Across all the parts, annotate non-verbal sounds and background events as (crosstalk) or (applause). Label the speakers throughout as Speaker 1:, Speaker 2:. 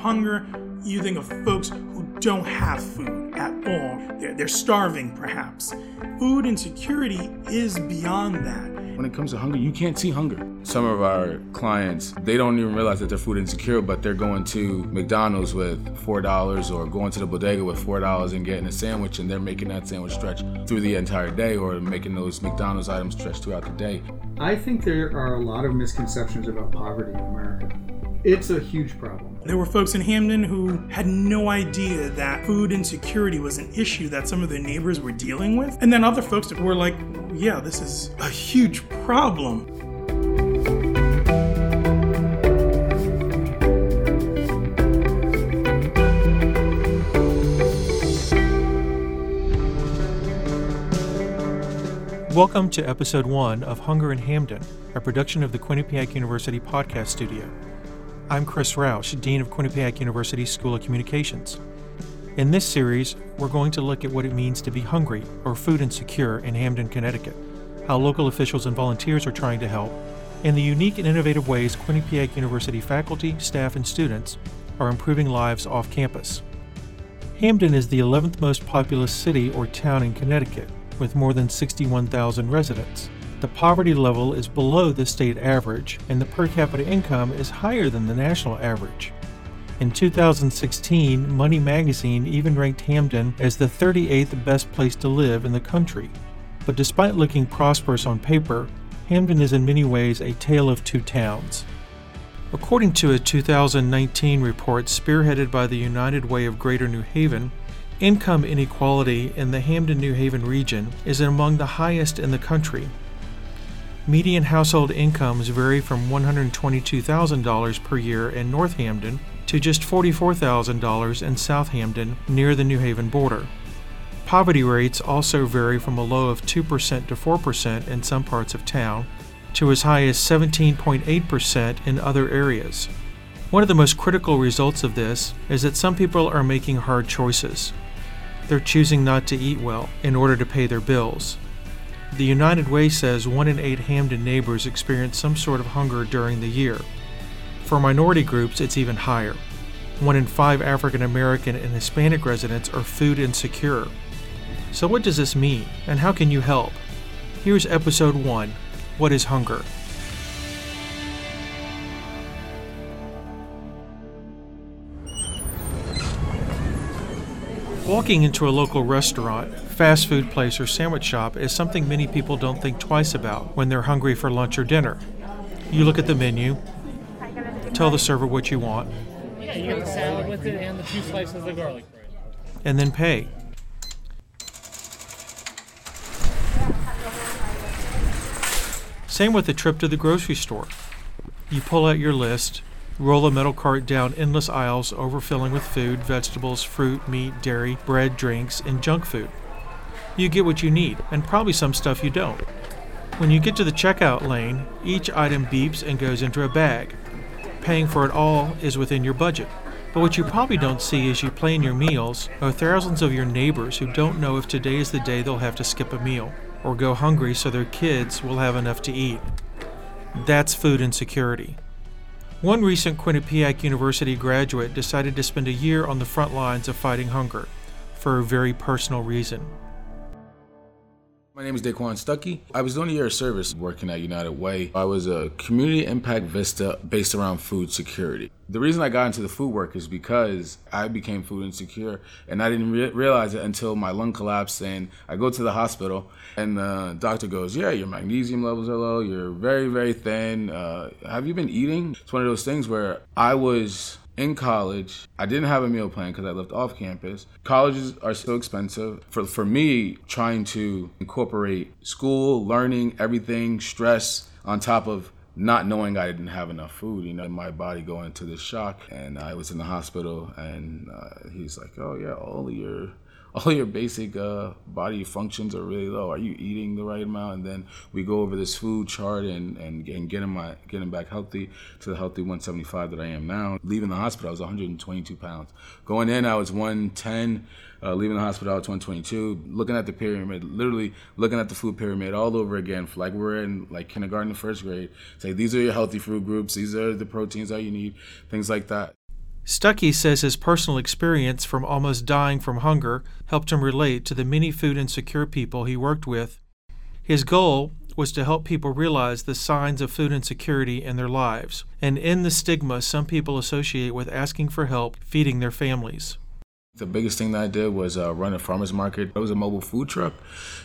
Speaker 1: hunger, you think of folks who don't have food at all. They're, they're starving, perhaps. Food insecurity is beyond that.
Speaker 2: When it comes to hunger, you can't see hunger. Some of our clients, they don't even realize that they're food insecure, but they're going to McDonald's with $4 or going to the bodega with $4 and getting a sandwich, and they're making that sandwich stretch through the entire day or making those McDonald's items stretch throughout the day.
Speaker 3: I think there are a lot of misconceptions about poverty in America. It's a huge problem.
Speaker 1: There were folks in Hamden who had no idea that food insecurity was an issue that some of their neighbors were dealing with. And then other folks were like, yeah, this is a huge problem.
Speaker 4: Welcome to episode one of Hunger in Hamden, a production of the Quinnipiac University podcast studio. I'm Chris Roush, Dean of Quinnipiac University School of Communications. In this series, we're going to look at what it means to be hungry or food insecure in Hamden, Connecticut, how local officials and volunteers are trying to help, and the unique and innovative ways Quinnipiac University faculty, staff, and students are improving lives off campus. Hamden is the 11th most populous city or town in Connecticut, with more than 61,000 residents the poverty level is below the state average, and the per capita income is higher than the national average. In 2016, Money Magazine even ranked Hamden as the 38th best place to live in the country. But despite looking prosperous on paper, Hamden is in many ways a tale of two towns. According to a 2019 report spearheaded by the United Way of Greater New Haven, income inequality in the Hamden New Haven region is among the highest in the country, Median household incomes vary from $122,000 per year in North Hamden to just $44,000 in South Hamden near the New Haven border. Poverty rates also vary from a low of 2% to 4% in some parts of town to as high as 17.8% in other areas. One of the most critical results of this is that some people are making hard choices. They're choosing not to eat well in order to pay their bills. The United Way says one in eight Hamden neighbors experience some sort of hunger during the year. For minority groups, it's even higher. One in five African American and Hispanic residents are food insecure. So, what does this mean, and how can you help? Here's episode 1 What is Hunger? Walking into a local restaurant, fast food place, or sandwich shop is something many people don't think twice about when they're hungry for lunch or dinner. You look at the menu, tell the server what you want.
Speaker 5: Yeah, you get the salad with it and the two slices of garlic bread.
Speaker 4: And then pay. Same with the trip to the grocery store. You pull out your list, Roll a metal cart down endless aisles overfilling with food, vegetables, fruit, meat, dairy, bread, drinks, and junk food. You get what you need, and probably some stuff you don't. When you get to the checkout lane, each item beeps and goes into a bag. Paying for it all is within your budget. But what you probably don't see as you plan your meals are thousands of your neighbors who don't know if today is the day they'll have to skip a meal or go hungry so their kids will have enough to eat. That's food insecurity. One recent Quinnipiac University graduate decided to spend a year on the front lines of fighting hunger for a very personal reason.
Speaker 2: My name is Daquan Stuckey. I was doing a year of service working at United Way. I was a community impact vista based around food security. The reason I got into the food work is because I became food insecure and I didn't re- realize it until my lung collapsed and I go to the hospital and the doctor goes, yeah, your magnesium levels are low, you're very, very thin. Uh, have you been eating? It's one of those things where I was in college. I didn't have a meal plan because I lived off campus. Colleges are so expensive. For, for me, trying to incorporate school, learning, everything, stress on top of not knowing I didn't have enough food, you know, my body going into this shock. And I was in the hospital, and uh, he's like, "Oh yeah, all your (laughs) all your basic uh, body functions are really low. Are you eating the right amount? And then we go over this food chart and and, and getting my getting back healthy to the healthy 175 that I am now. Leaving the hospital, I was 122 pounds. Going in, I was 110. Uh, leaving the hospital, I was 122. Looking at the pyramid, literally looking at the food pyramid all over again, like we're in like kindergarten, first grade. Say these are your healthy food groups. These are the proteins that you need. Things like that.
Speaker 4: Stuckey says his personal experience from almost dying from hunger helped him relate to the many food insecure people he worked with. His goal was to help people realize the signs of food insecurity in their lives and end the stigma some people associate with asking for help feeding their families.
Speaker 2: The biggest thing that I did was uh, run a farmer's market. It was a mobile food truck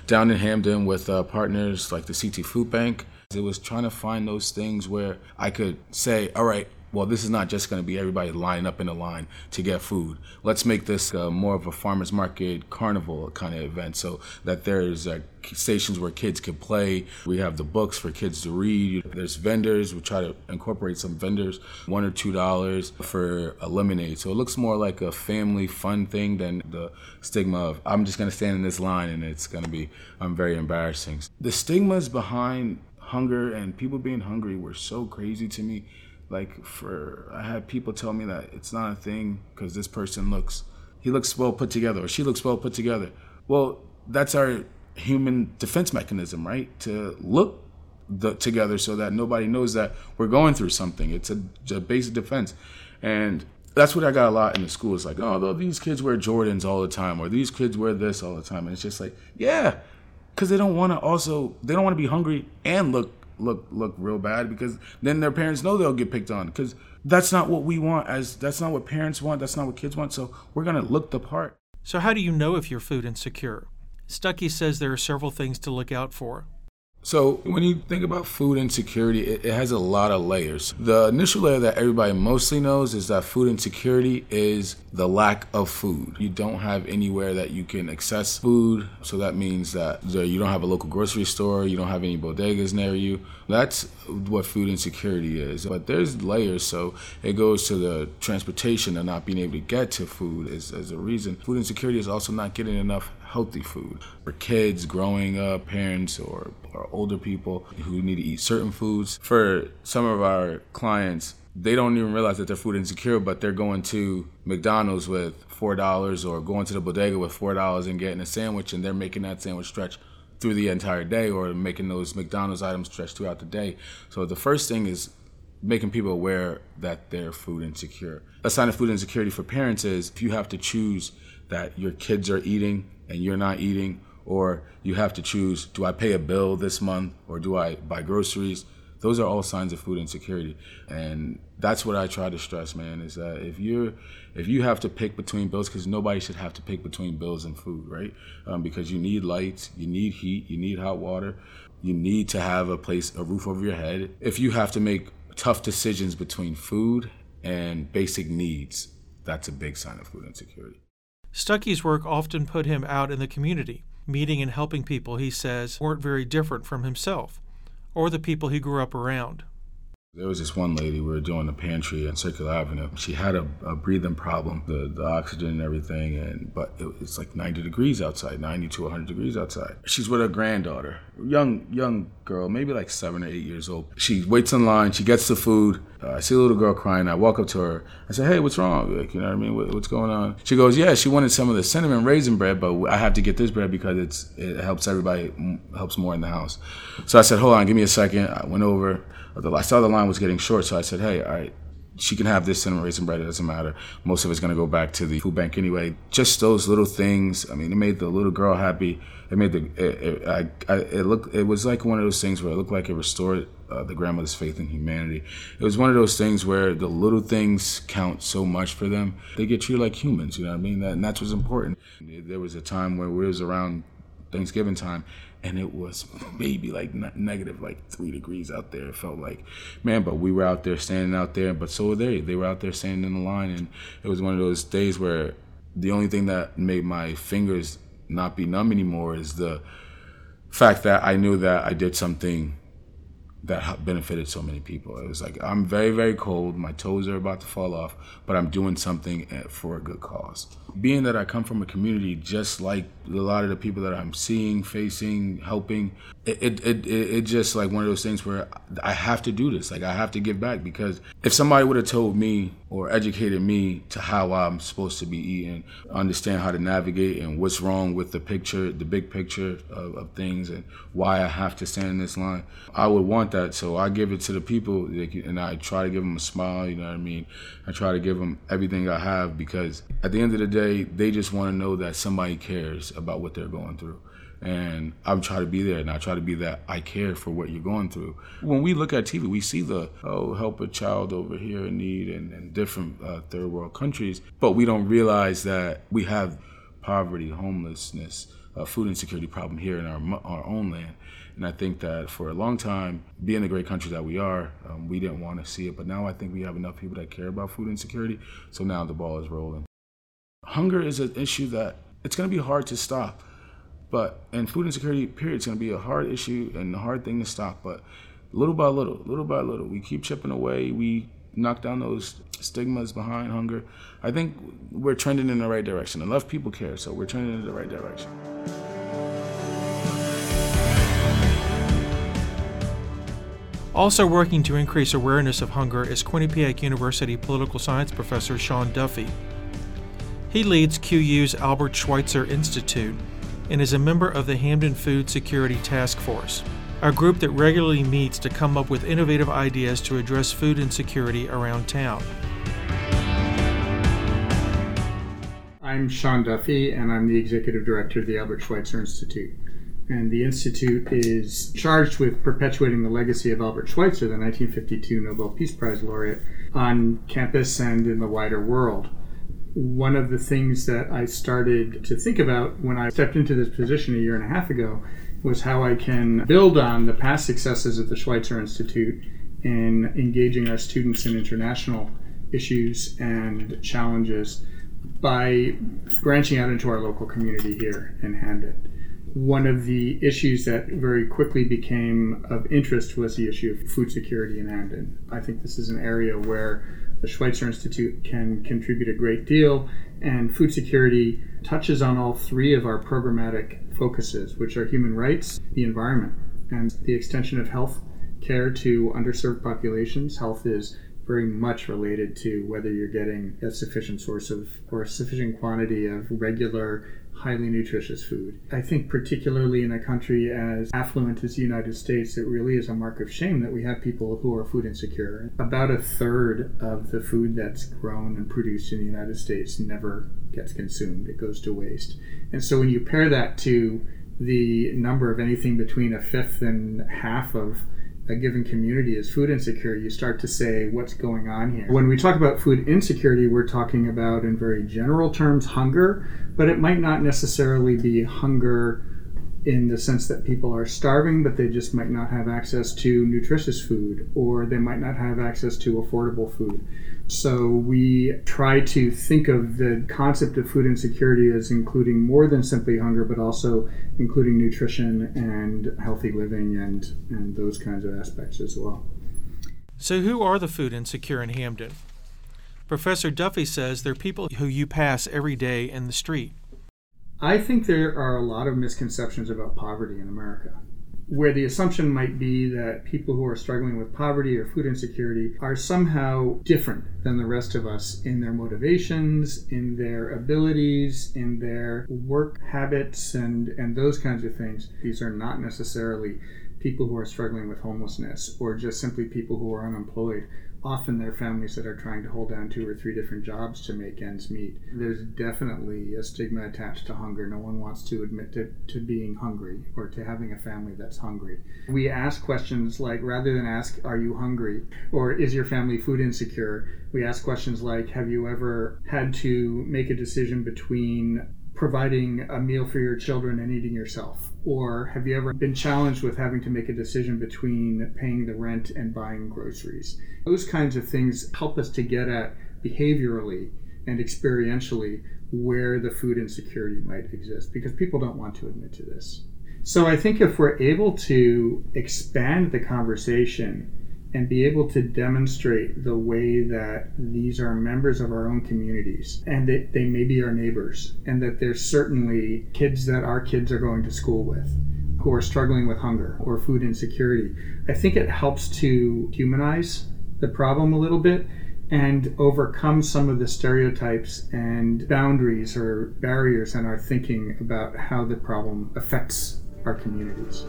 Speaker 2: down in Hamden with uh, partners like the CT Food Bank. It was trying to find those things where I could say, all right, well, this is not just going to be everybody lining up in a line to get food. Let's make this uh, more of a farmers market carnival kind of event so that there's uh, stations where kids can play. We have the books for kids to read. There's vendors. We try to incorporate some vendors, one or two dollars for a lemonade. So it looks more like a family fun thing than the stigma of I'm just going to stand in this line and it's going to be I'm very embarrassing. The stigmas behind hunger and people being hungry were so crazy to me like for I had people tell me that it's not a thing because this person looks he looks well put together or she looks well put together. Well, that's our human defense mechanism, right? To look the, together so that nobody knows that we're going through something. It's a, a basic defense, and that's what I got a lot in the school. It's like, oh, these kids wear Jordans all the time, or these kids wear this all the time, and it's just like, yeah, because they don't want to also they don't want to be hungry and look look look real bad because then their parents know they'll get picked on because that's not what we want as that's not what parents want that's not what kids want so we're going to look the part.
Speaker 4: So how do you know if you're food insecure? Stuckey says there are several things to look out for
Speaker 2: so when you think about food insecurity, it, it, has a lot of layers. The initial layer that everybody mostly knows is that food insecurity is the lack of food. You don't have anywhere that you can access food, so that means that you don't have a local grocery store, you don't have any bodegas near you. That's what food insecurity is. But there's layers, so it goes to the transportation and not being able to get to food as, as a reason. Food insecurity is also not getting enough healthy food. For kids growing up, parents or, or older people who need to eat certain foods. For some of our clients, they don't even realize that they're food insecure, but they're going to McDonald's with four dollars or going to the bodega with four dollars and getting a sandwich, and they're making that sandwich stretch through the entire day, or making those McDonald's items stretch throughout the day. So the first thing is making people aware that they're food insecure. A sign of food insecurity for parents is if you have to choose that your kids are eating and you're not eating, or you have to choose do I pay a bill this month or do I buy groceries? Those are all signs of food insecurity. And that's what I try to stress, man, is that if you're if you have to pick between bills, because nobody should have to pick between bills and food, right? Um, because you need lights, you need heat, you need hot water, you need to have a place, a roof over your head. If you have to make tough decisions between food and basic needs, that's a big sign of food insecurity.
Speaker 4: Stuckey's work often put him out in the community, meeting and helping people he says weren't very different from himself or the people he grew up around.
Speaker 2: There was this one lady, we were doing a pantry on Circular Avenue. She had a, a breathing problem, the, the oxygen and everything, and but it, it's like 90 degrees outside, 90 to 100 degrees outside. She's with her granddaughter, young young girl, maybe like seven or eight years old. She waits in line, she gets the food. I see a little girl crying. I walk up to her. I say, "Hey, what's wrong? Like, you know what I mean? What, what's going on?" She goes, "Yeah, she wanted some of the cinnamon raisin bread, but I have to get this bread because it's it helps everybody, helps more in the house." So I said, "Hold on, give me a second. I went over. I saw the line was getting short, so I said, "Hey, all right." She can have this cinnamon raisin bread. It doesn't matter. Most of it's gonna go back to the food bank anyway. Just those little things. I mean, it made the little girl happy. It made the. It, it, I, I, it looked. It was like one of those things where it looked like it restored uh, the grandmother's faith in humanity. It was one of those things where the little things count so much for them. They get treated like humans. You know what I mean? That, and that's what's important. There was a time where we was around Thanksgiving time, and it was maybe like negative like three degrees out there. It felt like, man, but we were out there standing out there, but so were they. They were out there standing in the line, and it was one of those days where the only thing that made my fingers not be numb anymore is the fact that I knew that I did something that benefited so many people. It was like I'm very, very cold. My toes are about to fall off, but I'm doing something for a good cause. Being that I come from a community just like a lot of the people that I'm seeing, facing, helping, it it, it, it just like one of those things where I have to do this. Like I have to give back because if somebody would have told me or educated me to how I'm supposed to be eating, understand how to navigate and what's wrong with the picture, the big picture of, of things, and why I have to stand in this line. I would want that, so I give it to the people, and I try to give them a smile. You know what I mean? I try to give them everything I have because at the end of the day, they just want to know that somebody cares about what they're going through and I try to be there, and I try to be that I care for what you're going through. When we look at TV, we see the oh help a child over here in need and, in different uh, third world countries, but we don't realize that we have poverty, homelessness, uh, food insecurity problem here in our our own land. And I think that for a long time, being the great country that we are, um, we didn't want to see it. But now I think we have enough people that care about food insecurity. So now the ball is rolling. Hunger is an issue that it's going to be hard to stop. But and food insecurity, period, is going to be a hard issue and a hard thing to stop. But little by little, little by little, we keep chipping away. We knock down those stigmas behind hunger. I think we're trending in the right direction. Enough people care, so we're trending in the right direction.
Speaker 4: Also working to increase awareness of hunger is Quinnipiac University political science professor Sean Duffy. He leads QU's Albert Schweitzer Institute, and is a member of the Hamden Food Security Task Force, a group that regularly meets to come up with innovative ideas to address food insecurity around town.
Speaker 3: I'm Sean Duffy, and I'm the executive director of the Albert Schweitzer Institute. And the Institute is charged with perpetuating the legacy of Albert Schweitzer, the 1952 Nobel Peace Prize laureate, on campus and in the wider world one of the things that I started to think about when I stepped into this position a year and a half ago was how I can build on the past successes of the Schweitzer Institute in engaging our students in international issues and challenges by branching out into our local community here in Hamden. One of the issues that very quickly became of interest was the issue of food security in Hamden. I think this is an area where the Schweitzer Institute can contribute a great deal, and food security touches on all three of our programmatic focuses, which are human rights, the environment, and the extension of health care to underserved populations. Health is very much related to whether you're getting a sufficient source of or a sufficient quantity of regular highly nutritious food. I think, particularly in a country as affluent as the United States, it really is a mark of shame that we have people who are food insecure. About a third of the food that's grown and produced in the United States never gets consumed, it goes to waste. And so when you pair that to the number of anything between a fifth and half of a given community is food insecure, you start to say, what's going on here? When we talk about food insecurity, we're talking about, in very general terms, hunger, but it might not necessarily be hunger in the sense that people are starving, but they just might not have access to nutritious food, or they might not have access to affordable food. So we try to think of the concept of food insecurity as including more than simply hunger, but also including nutrition and healthy living and, and those kinds of aspects as well.
Speaker 4: So, who are the food insecure in Hamden? Professor Duffy says they're people who you pass every day in the street.
Speaker 3: I think there are a lot of misconceptions about poverty in America where the assumption might be that people who are struggling with poverty or food insecurity are somehow different than the rest of us in their motivations, in their abilities, in their work habits, and, and those kinds of things. These are not necessarily people who are struggling with homelessness or just simply people who are unemployed often they're families that are trying to hold down two or three different jobs to make ends meet. There's definitely a stigma attached to hunger. No one wants to admit to, to being hungry or to having a family that's hungry. We ask questions like, rather than ask, Are you hungry? or Is your family food insecure? We ask questions like, Have you ever had to make a decision between providing a meal for your children and eating yourself? Or have you ever been challenged with having to make a decision between paying the rent and buying groceries? Those kinds of things help us to get at behaviorally and experientially where the food insecurity might exist because people don't want to admit to this. So I think if we're able to expand the conversation and be able to demonstrate the way that these are members of our own communities and that they may be our neighbors and that there's certainly kids that our kids are going to school with who are struggling with hunger or food insecurity. I think it helps to humanize the problem a little bit and overcome some of the stereotypes and boundaries or barriers in our thinking about how the problem affects our communities.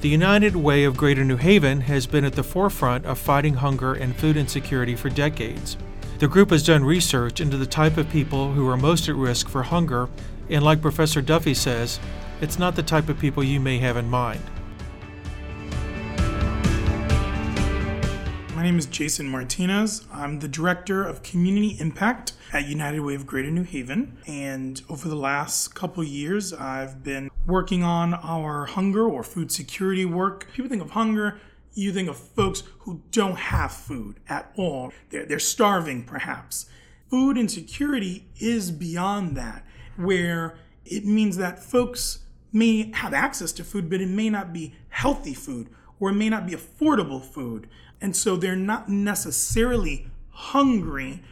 Speaker 4: The United Way of Greater New Haven has been at the forefront of fighting hunger and food insecurity for decades. The group has done research into the type of people who are most at risk for hunger, and like Professor Duffy says, it's not the type of people you may have in mind.
Speaker 1: My name is Jason Martinez. I'm the Director of Community Impact at United Way of Greater New Haven. And over the last couple years, I've been working on our hunger or food security work. People think of hunger, you think of folks who don't have food at all. They're, they're starving, perhaps. Food insecurity is beyond that, where it means that folks may have access to food, but it may not be healthy food or it may not be affordable food. And so they're not necessarily hungry,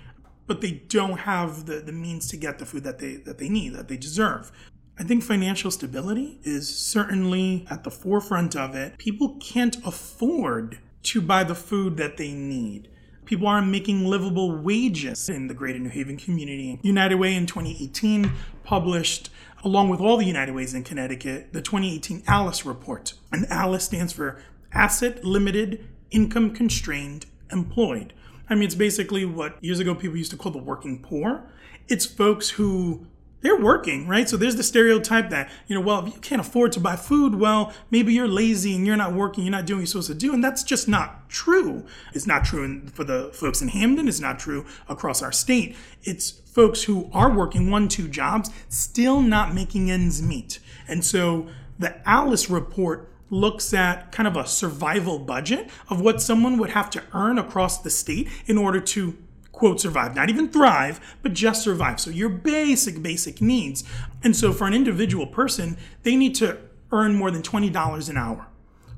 Speaker 1: but they don't have the, the means to get the food that they that they need, that they deserve. I think financial stability is certainly at the forefront of it. People can't afford to buy the food that they need. People aren't making livable wages in the greater New Haven community. United Way in 2018 published, along with all the United Ways in Connecticut, the 2018 ALICE report. And ALICE stands for Asset Limited income constrained employed. I mean, it's basically what years ago people used to call the working poor. It's folks who they're working, right? So there's the stereotype that, you know, well, if you can't afford to buy food, well, maybe you're lazy and you're not working, you're not doing what you're supposed to do. And that's just not true. It's not true for the folks in Hamden, it's not true across our state. It's folks who are working one, two jobs, still not making ends meet. And so the Alice report looks at kind of a survival budget of what someone would have to earn across the state in order to quote survive. Not even thrive but just survive. So your basic basic needs. And so for an individual person they need to earn more than $20 an hour.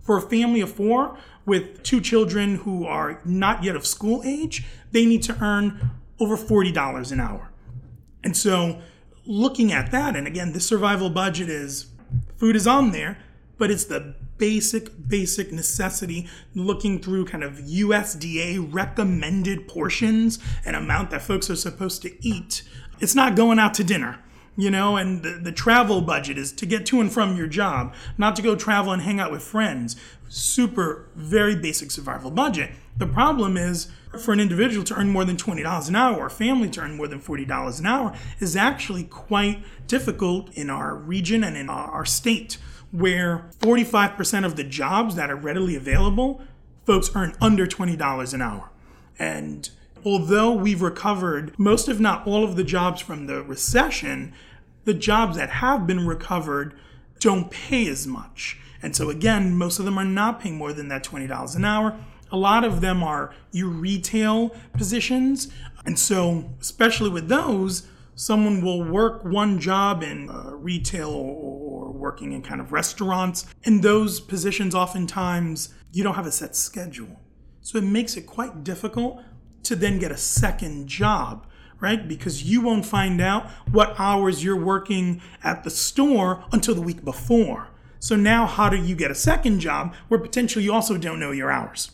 Speaker 1: For a family of four with two children who are not yet of school age they need to earn over $40 an hour. And so looking at that and again the survival budget is food is on there but it's the basic, basic necessity looking through kind of USDA recommended portions and amount that folks are supposed to eat. It's not going out to dinner you know, and the, the travel budget is to get to and from your job, not to go travel and hang out with friends. Super, very basic survival budget. The problem is for an individual to earn more than $20 an hour or a family to earn more than $40 an hour is actually quite difficult in our region and in our state where 45% of the jobs that are readily available, folks earn under $20 an hour. And although we've recovered most, if not all, of the jobs from the recession, the jobs that have been recovered don't pay as much. And so, again, most of them are not paying more than that $20 an hour. A lot of them are your retail positions. And so, especially with those, someone will work one job in uh, retail or, working in kind of restaurants. And those positions, oftentimes, you don't have a set schedule. So it makes it quite difficult to then get a second job, right? Because you won't find out what hours you're working at the store until the week before. So now, how do you get a second job where potentially you also don't know your hours?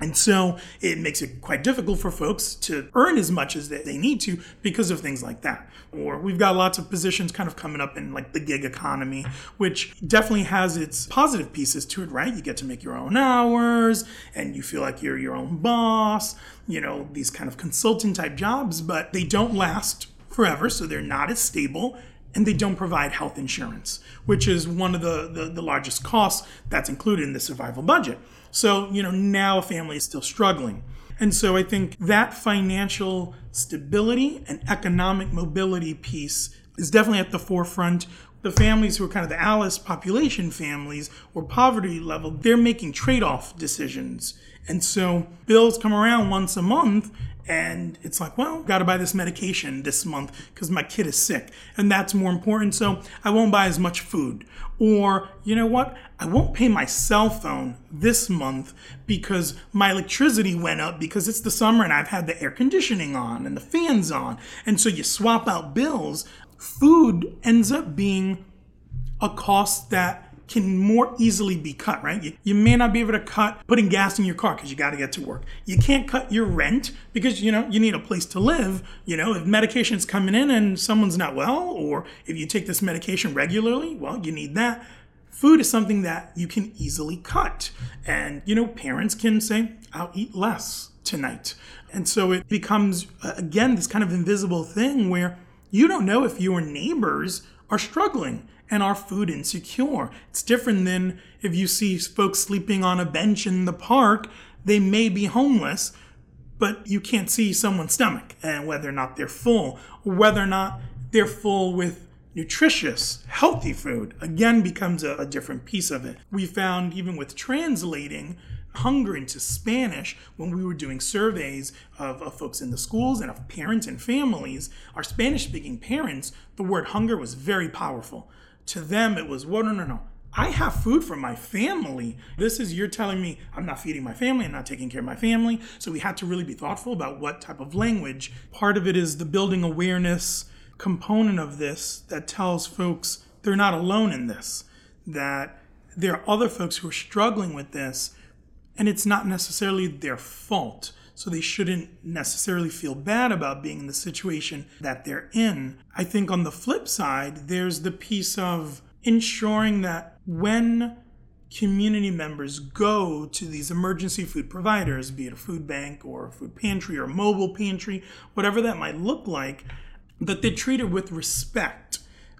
Speaker 1: And so it makes it quite difficult for folks to earn as much as they need to because of things like that. Or we've got lots of positions kind of coming up in like the gig economy, which definitely has its positive pieces to it, right? You get to make your own hours and you feel like you're your own boss, you know, these kind of consultant type jobs, but they don't last forever, so they're not as stable and they don't provide health insurance, which is one of the, the, the largest costs that's included in the survival budget. So, you know, now a family is still struggling. And so I think that financial stability and economic mobility piece is definitely at the forefront. The families who are kind of the Alice population families or poverty level, they're making trade off decisions. And so bills come around once a month and it's like, well, got to buy this medication this month because my kid is sick, and that's more important. So I won't buy as much food. Or, you know what? I won't pay my cell phone this month because my electricity went up because it's the summer and I've had the air conditioning on and the fans on. And so you swap out bills. Food ends up being a cost that can more easily be cut, right? You, you may not be able to cut putting gas in your car because you got to get to work. You can't cut your rent because, you know, you need a place to live. You know, if medication's coming in and someone's not well, or if you take this medication regularly, well, you need that. Food is something that you can easily cut. And, you know, parents can say, I'll eat less tonight. And so it becomes, uh, again, this kind of invisible thing where you don't know if your neighbors are struggling and are food insecure. It's different than if you see folks sleeping on a bench in the park, they may be homeless, but you can't see someone's stomach and whether or not they're full, or whether or not they're full with nutritious, healthy food, again becomes a, a different piece of it. We found even with translating, hunger into Spanish when we were doing surveys of, of, folks in the schools and of parents and families, our Spanish speaking parents, the word hunger was very powerful. To them, it was, well, no, no, no. I have food for my family. This is you're telling me I'm not feeding my family, I'm not taking care of my family. So we had to really be thoughtful about what type of language. Part of it is the building awareness component of this that tells folks they're not alone in this, that there are other folks who are struggling with this and it's not necessarily their fault. So they shouldn't necessarily feel bad about being in the situation that they're in. I think on the flip side, there's the piece of ensuring that when community members go to these emergency food providers, be it a food bank or a food pantry or a mobile pantry, whatever that might look like, that they're treated with respect.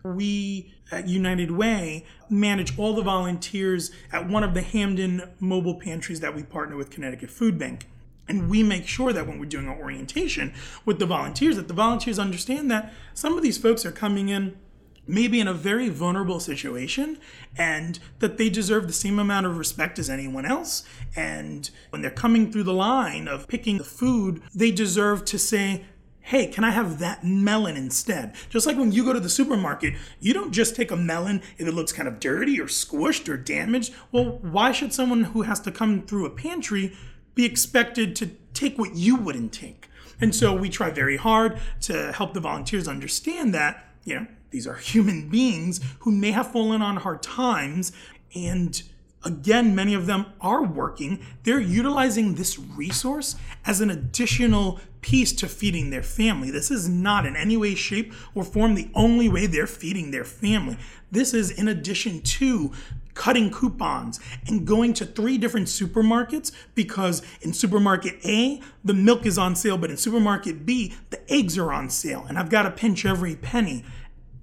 Speaker 1: We at United Way manage all the volunteers at one of the Hamden mobile pantries that we partner with Connecticut Food Bank. And we make sure that when we're doing our orientation with the volunteers, that the volunteers understand that some of these folks are coming in maybe in a very vulnerable situation and that they deserve the same amount of respect as anyone else. And when they're coming through the line of picking the food, they deserve to say, hey, can I have that melon instead? Just like when you go to the supermarket, you don't just take a melon if it looks kind of dirty or squished or damaged. Well, why should someone who has to come through a pantry be expected to take what you wouldn't take? And so we try very hard to help the volunteers understand that, you know, these are human beings who may have fallen on hard times and again, many of them are working. They're utilizing this resource as an additional piece to feeding their family. This is not in any way, shape, or form the only way they're feeding their family. This is in addition to cutting coupons and going to three different supermarkets because in supermarket A, the milk is on sale, but in supermarket B, the eggs are on sale. And I've got to pinch every penny.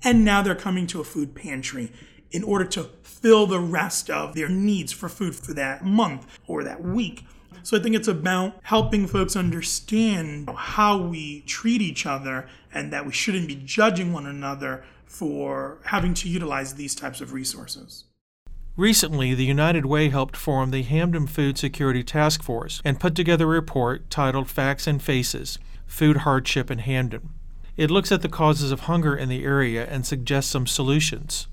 Speaker 1: And now they're coming to a food pantry in order to fill the rest of their needs for food for that month or that week. So I think it's about helping folks understand how we treat each other and that we shouldn't be judging one another for having to utilize these types of resources.
Speaker 4: Recently, the United Way helped form the Hamden Food Security Task Force and put together a report titled Facts and Faces Food Hardship in Hamden. It looks at the causes of hunger in the area and suggests some solutions.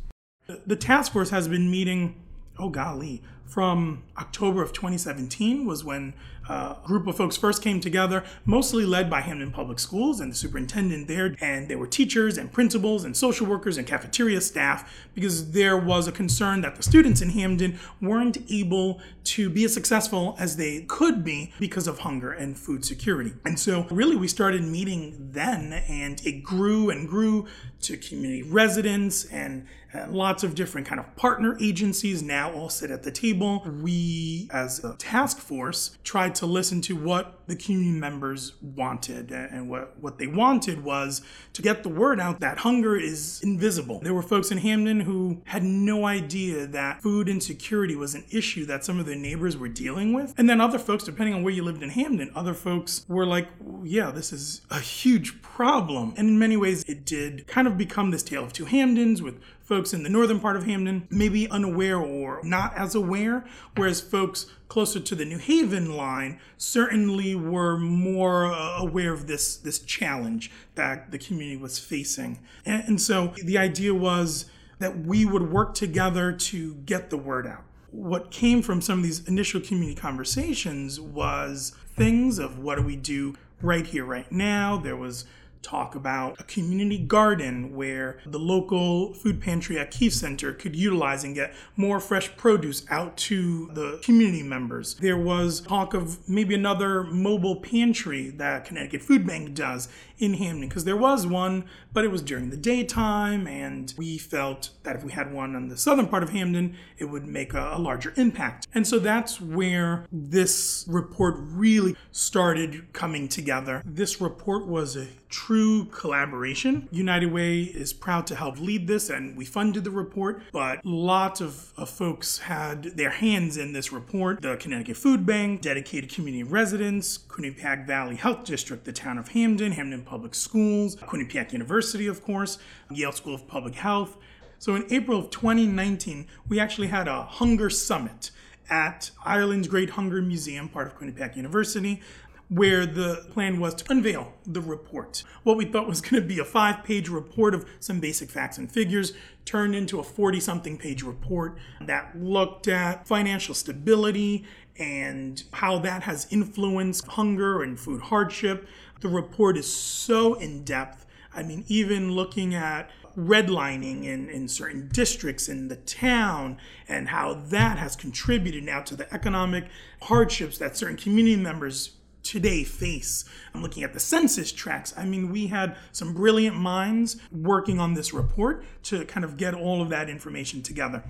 Speaker 1: The task force has been meeting, oh golly, from October of 2017 was when uh, a group of folks first came together, mostly led by Hamden Public Schools and the superintendent there. And there were teachers and principals and social workers and cafeteria staff because there was a concern that the students in Hamden weren't able to be as successful as they could be because of hunger and food security. And so, really, we started meeting then, and it grew and grew to community residents and uh, lots of different kind of partner agencies now all sit at the table. We, as a task force, tried to listen to what the community members wanted. And what, what they wanted was to get the word out that hunger is invisible. There were folks in Hamden who had no idea that food insecurity was an issue that some of their neighbors were dealing with. And then other folks, depending on where you lived in Hamden, other folks were like, yeah, this is a huge problem. And in many ways, it did kind of become this tale of two Hamdens with folks in the northern part of Hamden may be unaware or not as aware, whereas folks closer to the New Haven line certainly were more uh, aware of this this challenge that the community was facing. And, and so the idea was that we would work together to get the word out. What came from some of these initial community conversations was things of what do we do right here, right now. There was talk about a community garden where the local food pantry at Keefe Center could utilize and get more fresh produce out to the community members. There was talk of maybe another mobile pantry that Connecticut Food Bank does in Hamden because there was one, but it was during the daytime, and we felt that if we had one on the southern part of Hamden, it would make a, a larger impact. And so that's where this report really started coming together. This report was a true collaboration. United Way is proud to help lead this, and we funded the report, but lots of, of folks had their hands in this report. The Connecticut Food Bank, dedicated community residents, Quinnipiac Valley Health District, the town of Hamden, Hamden Public Schools, Quinnipiac University, of course, Yale School of Public Health. So in April of 2019, we actually had a hunger summit at Ireland's Great Hunger Museum, part of Quinnipiac University where the plan was to unveil the report. What we thought was going to be a five page report of some basic facts and figures turned into a 40 something page report that looked at financial stability and how that has influenced hunger and food hardship. The report is so in depth. I mean, even looking at redlining in, in certain districts in the town and how that has contributed now to the economic hardships that certain community members today face. I'm looking at the census tracts. I mean, we had some brilliant minds working on this report to kind of get all of that information together.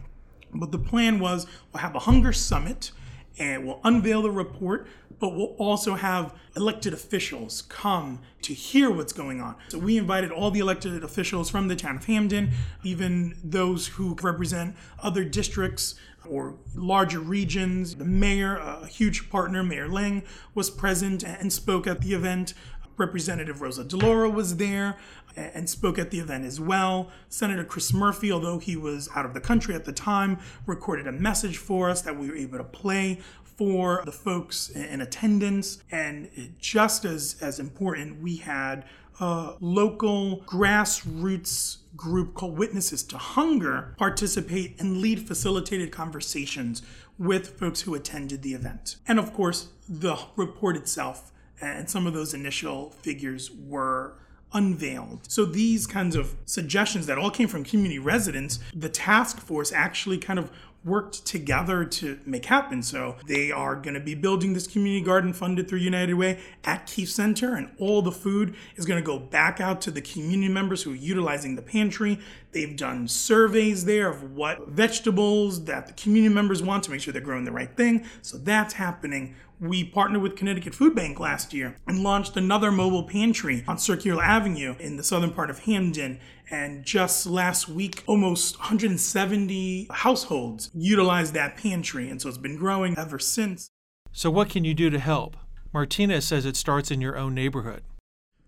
Speaker 1: But the plan was we'll have a hunger summit and we'll unveil the report, but we'll also have elected officials come to hear what's going on. So we invited all the elected officials from the town of Hamden, even those who represent other districts or larger regions. The mayor, a huge partner, Mayor Leng, was present and spoke at the event. Representative Rosa DeLauro was there and spoke at the event as well. Senator Chris Murphy, although he was out of the country at the time, recorded a message for us that we were able to play for the folks in attendance. And just as, as important, we had a local grassroots group called Witnesses to Hunger participate and lead facilitated conversations with folks who attended the event. And of course, the report itself and some of those initial figures were unveiled. So these kinds of suggestions that all came from community residents, the task force actually kind of worked together to make happen. So they are going to be building this community garden funded through United Way at Keefe Center, and all the food is going to go back out to the community members who are utilizing the pantry. They've done surveys there of what vegetables that the community members want to make sure they're growing the right thing. So that's happening we partnered with Connecticut Food Bank last year and launched another mobile pantry on Circular Avenue in the southern part of Hamden. And just last week, almost 170 households utilized that pantry. And so it's been growing ever since.
Speaker 4: So, what can you do to help? Martinez says it starts in your own neighborhood.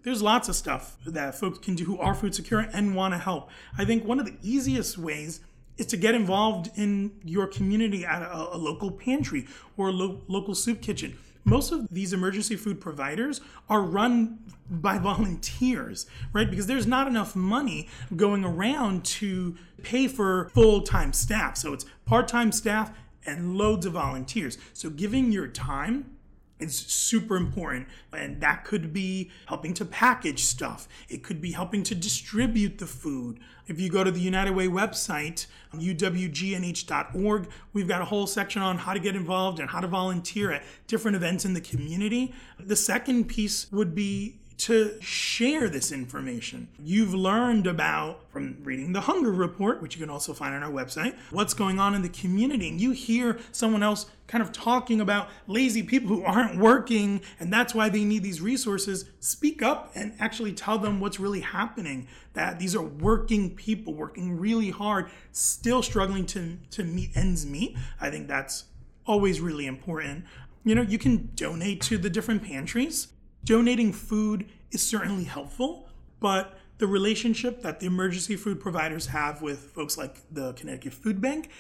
Speaker 1: There's lots of stuff that folks can do who are food secure and want to help. I think one of the easiest ways is to get involved in your community at a, a local pantry or a lo- local soup kitchen. Most of these emergency food providers are run by volunteers, right? Because there's not enough money going around to pay for full time staff. So it's part time staff and loads of volunteers. So giving your time is super important. And that could be helping to package stuff, it could be helping to distribute the food. If you go to the United Way website, um, uwgnh.org, we've got a whole section on how to get involved and how to volunteer at different events in the community. The second piece would be to share this information. You've learned about, from reading the Hunger Report, which you can also find on our website, what's going on in the community. And you hear someone else kind of talking about lazy people who aren't working and that's why they need these resources. Speak up and actually tell them what's really happening. That these are working people working really hard, still struggling to, to meet ends meet. I think that's always really important. You know, you can donate to the different pantries Donating food is certainly helpful, but the relationship that the emergency food providers have with folks like the Connecticut Food Bank,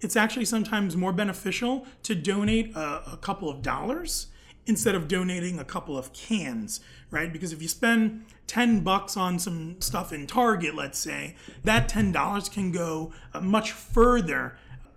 Speaker 1: it's actually sometimes more beneficial to donate a, a couple of dollars instead of donating a couple of cans, right? Because if you spend 10 bucks on some stuff in Target, let's say, that $10 can go uh, much further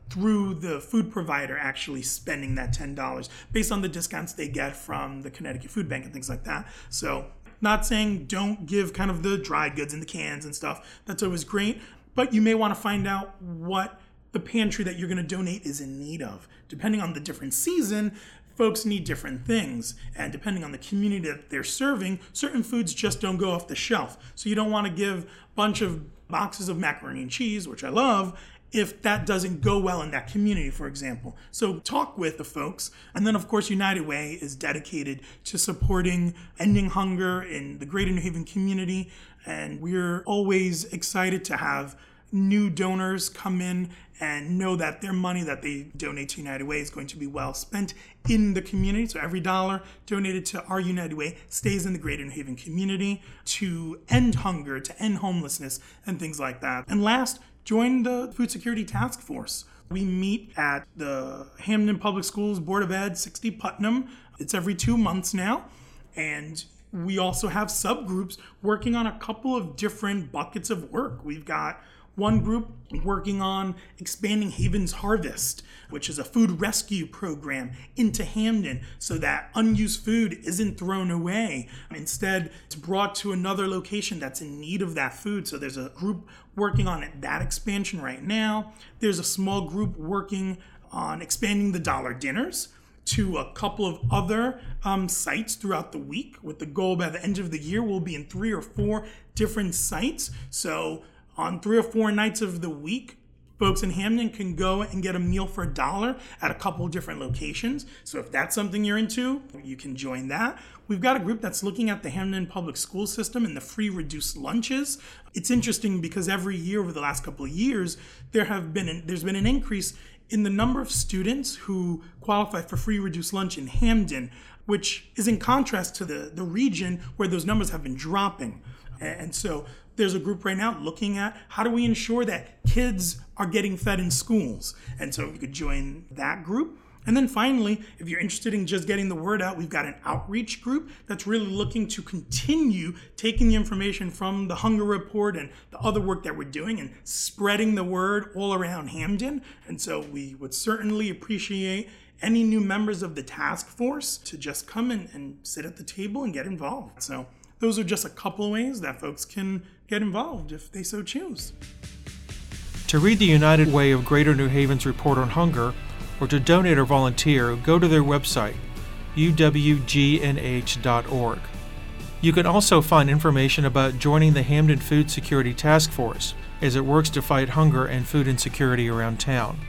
Speaker 1: through the food provider actually spending that $10 based on the discounts they get from the Connecticut Food Bank and things like that. So Not saying don't give kind of the dry goods and the cans and stuff. That's always great. But you may want to find out what the pantry that you're going to donate is in need of. Depending on the different season, folks need different things. And depending on the community that they're serving, certain foods just don't go off the shelf. So you don't want to give a bunch of boxes of macaroni and cheese, which I love, if that doesn't go well in that community, for example. So talk with the folks. And then, of course, United Way is dedicated to supporting ending hunger in the greater New Haven community. And we're always excited to have new donors come in and know that their money that they donate to United Way is going to be well spent in the community. So every dollar donated to our United Way stays in the greater New Haven community to end hunger, to end homelessness, and things like that. And last, join the Food Security Task Force. We meet at the Hamden Public Schools Board of Ed, 60 Putnam. It's every two months now. And we also have subgroups working on a couple of different buckets of work. We've got one group working on expanding Haven's Harvest, which is a food rescue program into Hamden so that unused food isn't thrown away. Instead, it's brought to another location that's in need of that food. So there's a group working on that expansion right now. There's a small group working on expanding the dollar dinners to a couple of other um, sites throughout the week with the goal by the end of the year we'll be in three or four different sites so on three or four nights of the week, folks in Hamden can go and get a meal for a dollar at a couple different locations. So if that's something you're into, you can join that. We've got a group that's looking at the Hamden public school system and the free reduced lunches. It's interesting because every year over the last couple of years, there have been an, there's been an increase in the number of students who qualify for free reduced lunch in Hamden, which is in contrast to the, the region where those numbers have been dropping. And so there's a group right now looking at how do we ensure that kids are getting fed in schools. And so you could join that group. And then finally, if you're interested in just getting the word out, we've got an outreach group that's really looking to continue taking the information from the Hunger Report and the other work that we're doing and spreading the word all around Hamden. And so we would certainly appreciate any new members of the task force to just come and sit at the table and get involved. So those are just a couple of ways that folks can get involved if they so choose.
Speaker 4: To read the United Way of Greater New Haven's report on hunger, or to donate or volunteer, go to their website, uwgnh.org. You can also find information about joining the Hamden Food Security Task Force as it works to fight hunger and food insecurity around town.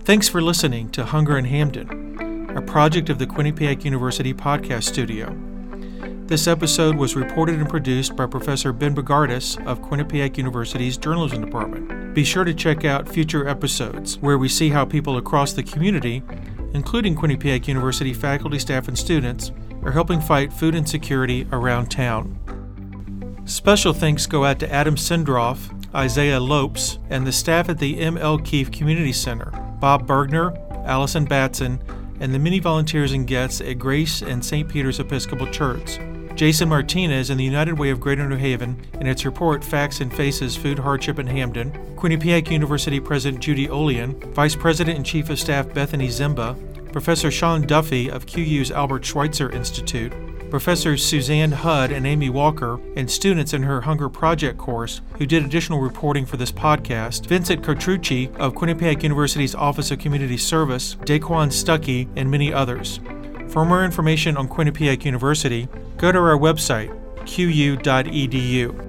Speaker 4: Thanks for listening to Hunger in Hamden, a project of the Quinnipiac University Podcast Studio. This episode was reported and produced by Professor Ben Bogardus of Quinnipiac University's Journalism Department. Be sure to check out future episodes where we see how people across the community, including Quinnipiac University faculty, staff, and students, are helping fight food insecurity around town. Special thanks go out to Adam Sindroff, Isaiah Lopes, and the staff at the M. L. Keefe Community Center, Bob Bergner, Allison Batson, and the many volunteers and guests at Grace and St. Peter's Episcopal Church. Jason Martinez and the United Way of Greater New Haven in its report Facts and Faces Food Hardship in Hamden, Quinnipiac University President Judy Olian, Vice President and Chief of Staff Bethany Zemba, Professor Sean Duffy of QU's Albert Schweitzer Institute, Professors Suzanne Hudd and Amy Walker, and students in her Hunger Project course who did additional reporting for this podcast, Vincent Contrucci of Quinnipiac University's Office of Community Service, Daquan Stuckey, and many others. For more information on Quinnipiac University, go to our website, qu.edu.